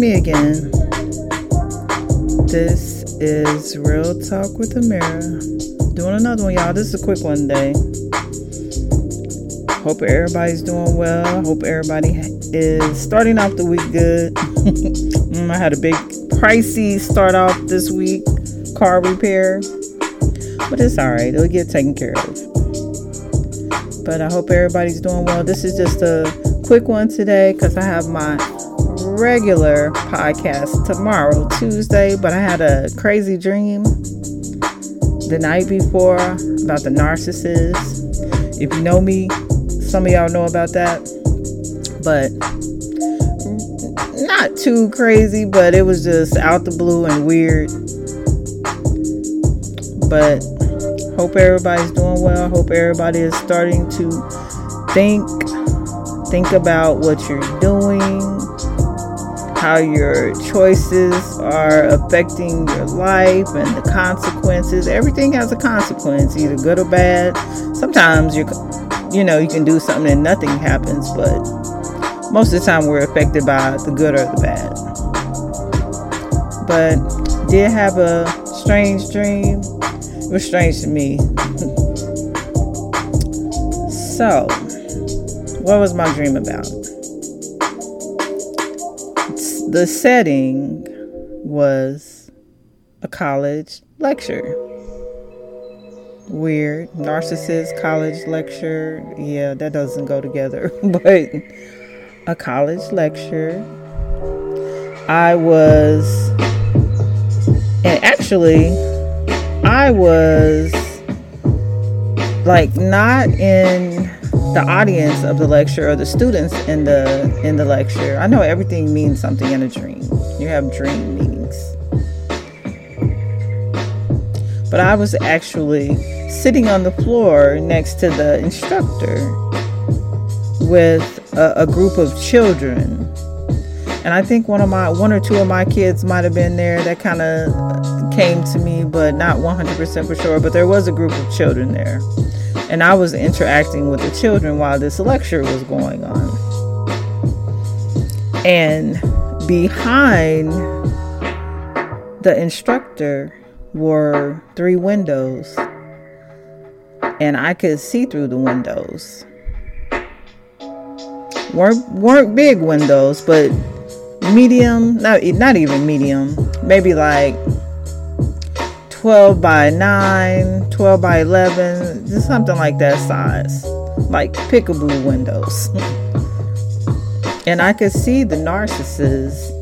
me again. This is Real Talk with Amiri. Doing another one, y'all. This is a quick one today. Hope everybody's doing well. Hope everybody is starting off the week good. Mm, I had a big pricey start off this week, car repair. But it's alright, it'll get taken care of. But I hope everybody's doing well. This is just a quick one today because I have my regular podcast tomorrow, Tuesday. But I had a crazy dream the night before about the narcissist. If you know me, some of y'all know about that. But not too crazy, but it was just out the blue and weird. But hope everybody's doing well. Hope everybody is starting to think think about what you're doing, how your choices are affecting your life and the consequences. Everything has a consequence, either good or bad. Sometimes you you know, you can do something and nothing happens, but most of the time we're affected by the good or the bad. But did have a strange dream. It was strange to me. so, what was my dream about? The setting was a college lecture. Weird. Narcissist college lecture. Yeah, that doesn't go together. but a college lecture. I was, and actually, I was like not in the audience of the lecture or the students in the in the lecture. I know everything means something in a dream. You have dream meanings. But I was actually sitting on the floor next to the instructor with a, a group of children. And I think one of my one or two of my kids might have been there. That kind of came to me, but not 100% for sure. But there was a group of children there. And I was interacting with the children while this lecture was going on. And behind the instructor were three windows. And I could see through the windows weren't weren't big windows, but medium, not not even medium, maybe like 12 by 9, 12 by 11, just something like that size, like peekaboo windows. and I could see the narcissist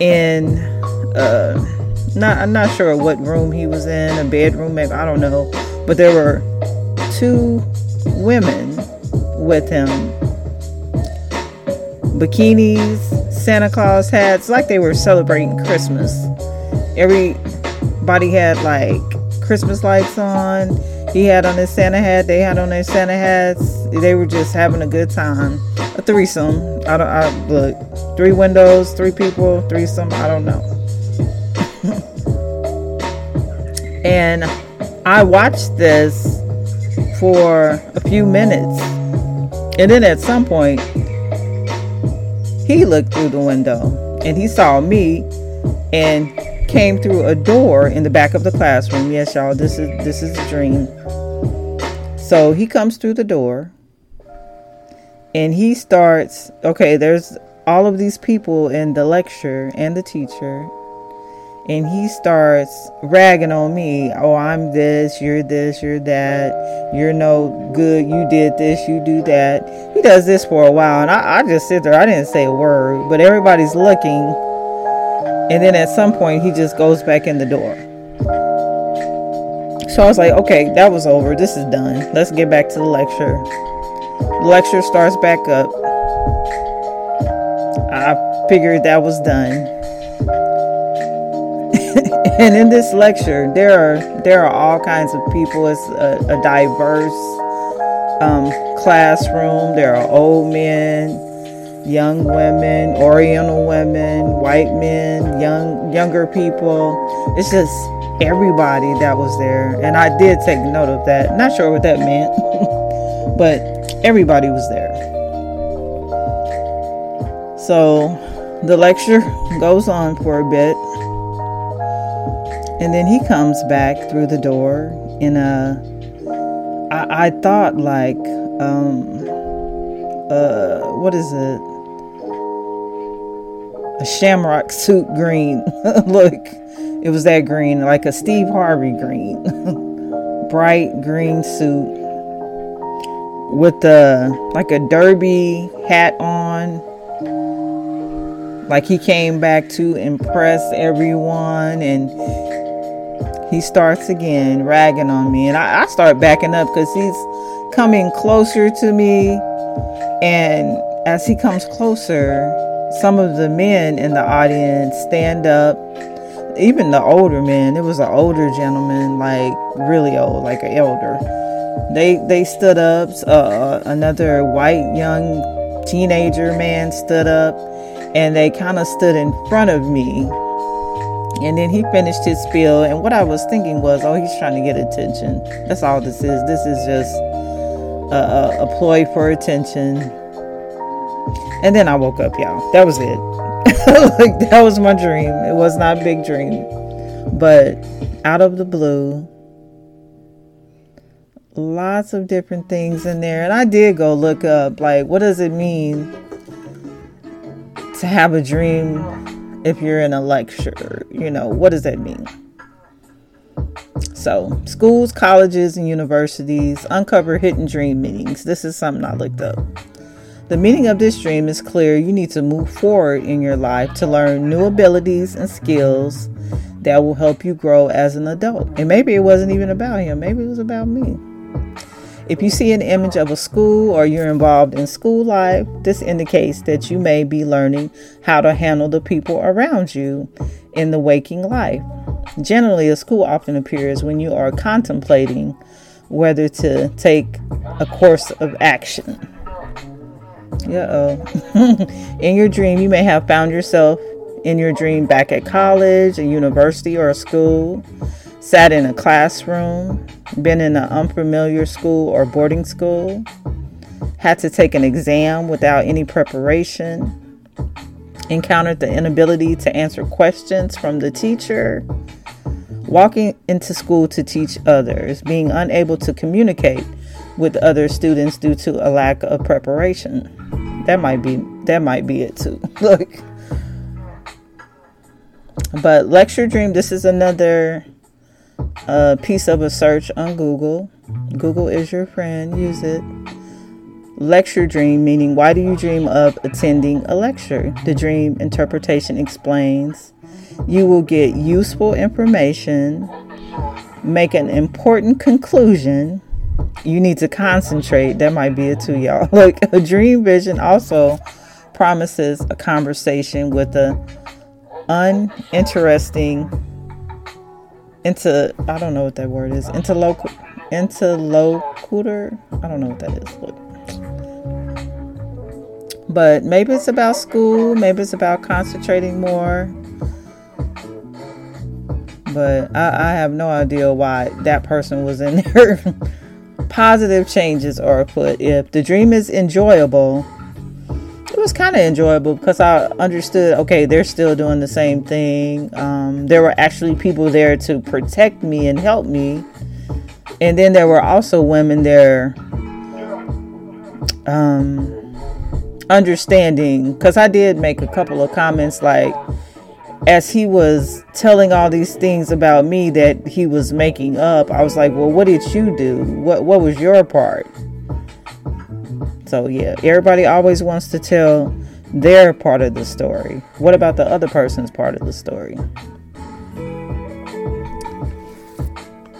in uh not I'm not sure what room he was in, a bedroom maybe, I don't know, but there were two women with him bikinis, Santa Claus hats, like they were celebrating Christmas. Everybody had like Christmas lights on. He had on his Santa hat. They had on their Santa hats. They were just having a good time. A threesome. I don't. I look. Three windows, three people, threesome. I don't know. and I watched this for a few minutes, and then at some point, he looked through the window and he saw me and came through a door in the back of the classroom. Yes, y'all, this is this is a dream. So he comes through the door and he starts okay, there's all of these people in the lecture and the teacher and he starts ragging on me. Oh, I'm this, you're this, you're that, you're no good, you did this, you do that. He does this for a while, and I, I just sit there, I didn't say a word, but everybody's looking. And then at some point, he just goes back in the door. So I was like, okay, that was over. This is done. Let's get back to the lecture. The lecture starts back up. I figured that was done and in this lecture, there are there are all kinds of people. It's a, a diverse um, classroom. There are old men, young women, Oriental women, white men, young younger people. It's just everybody that was there, and I did take note of that. Not sure what that meant, but everybody was there. So the lecture goes on for a bit. And then he comes back through the door in a. I, I thought like, um, uh, what is it? A shamrock suit green. Look, it was that green, like a Steve Harvey green, bright green suit with the like a derby hat on like he came back to impress everyone and he starts again ragging on me. And I, I start backing up because he's coming closer to me. And as he comes closer, some of the men in the audience stand up. Even the older men, it was an older gentleman, like really old, like an elder. They they stood up. Uh, another white young teenager man stood up, and they kind of stood in front of me and then he finished his spiel, and what I was thinking was, oh, he's trying to get attention. That's all this is. This is just a, a, a ploy for attention. And then I woke up, y'all. That was it. like that was my dream. It was not a big dream, but out of the blue, lots of different things in there. And I did go look up, like, what does it mean to have a dream if you're in a lecture, you know, what does that mean? So, schools, colleges, and universities uncover hidden dream meanings. This is something I looked up. The meaning of this dream is clear. You need to move forward in your life to learn new abilities and skills that will help you grow as an adult. And maybe it wasn't even about him, maybe it was about me. If you see an image of a school or you're involved in school life, this indicates that you may be learning how to handle the people around you in the waking life. Generally, a school often appears when you are contemplating whether to take a course of action. Yeah, oh. in your dream, you may have found yourself in your dream back at college, a university, or a school sat in a classroom, been in an unfamiliar school or boarding school, had to take an exam without any preparation, encountered the inability to answer questions from the teacher, walking into school to teach others, being unable to communicate with other students due to a lack of preparation. That might be that might be it too. Look. But lecture dream, this is another a piece of a search on Google. Google is your friend, use it. Lecture dream, meaning why do you dream of attending a lecture? The dream interpretation explains you will get useful information, make an important conclusion. You need to concentrate. That might be it too, y'all. Like a dream vision also promises a conversation with a uninteresting into I don't know what that word is. Interlocu interlocutor. I don't know what that is. But, but maybe it's about school, maybe it's about concentrating more. But I, I have no idea why that person was in there. Positive changes are put. If the dream is enjoyable, it was kind of enjoyable because I understood okay, they're still doing the same thing. Um, there were actually people there to protect me and help me. And then there were also women there um, understanding because I did make a couple of comments like, as he was telling all these things about me that he was making up, I was like, well, what did you do? What what was your part? So yeah, everybody always wants to tell their part of the story. What about the other person's part of the story?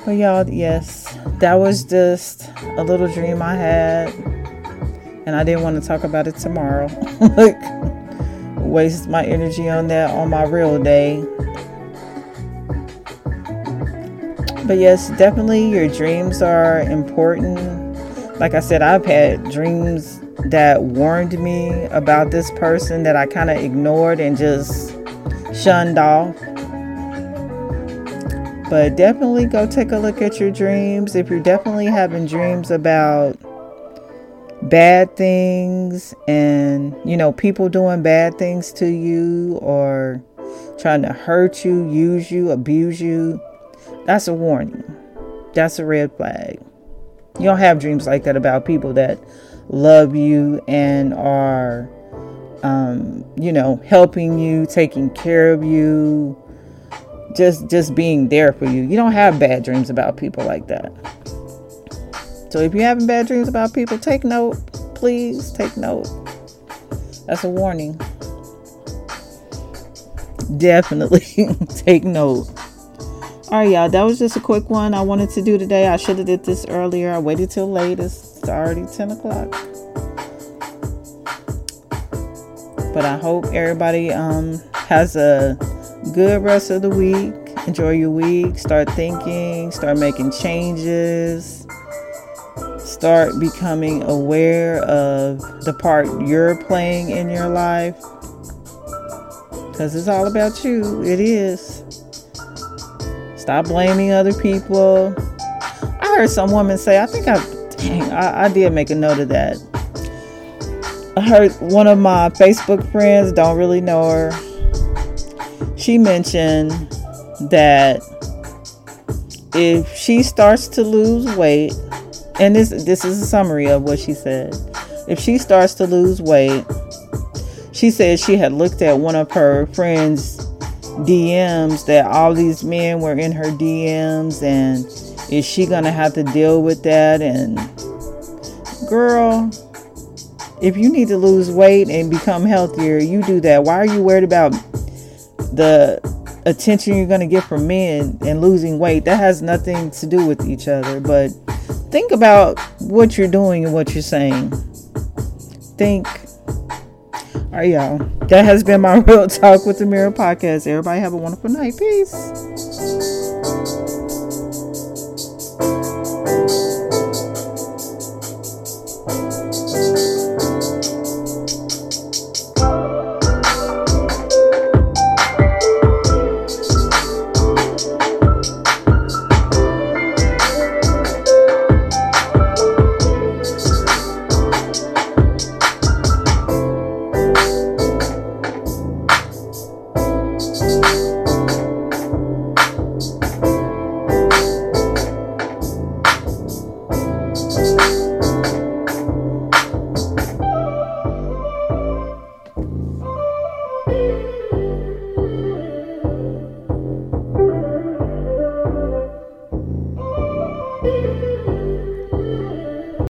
But y'all, yes, that was just a little dream I had. And I didn't want to talk about it tomorrow. waste my energy on that on my real day. But yes, definitely your dreams are important. Like I said, I've had dreams that warned me about this person that I kind of ignored and just shunned off. But definitely go take a look at your dreams. If you're definitely having dreams about bad things and you know people doing bad things to you or trying to hurt you use you abuse you that's a warning. That's a red flag. You don't have dreams like that about people that love you and are um, you know helping you taking care of you just just being there for you. You don't have bad dreams about people like that so if you're having bad dreams about people, take note. Please take note. That's a warning. Definitely take note. All right, y'all. That was just a quick one I wanted to do today. I should have did this earlier. I waited till late. It's already 10 o'clock. But I hope everybody um, has a good rest of the week. Enjoy your week. Start thinking. Start making changes start becoming aware of the part you're playing in your life. Because it's all about you. It is. Stop blaming other people. I heard some woman say, I think I, dang, I, I did make a note of that. I heard one of my Facebook friends, don't really know her, she mentioned that if she starts to lose weight, and this this is a summary of what she said. If she starts to lose weight, she said she had looked at one of her friends' DMs that all these men were in her DMs and is she gonna have to deal with that? And girl if you need to lose weight and become healthier you do that. Why are you worried about the attention you're going to get from men and losing weight? That has nothing to do with each other but think about what you're doing and what you're saying. Think. All right, y'all. That has been my Real Talk with the Mirror podcast. Everybody have a wonderful night. Peace.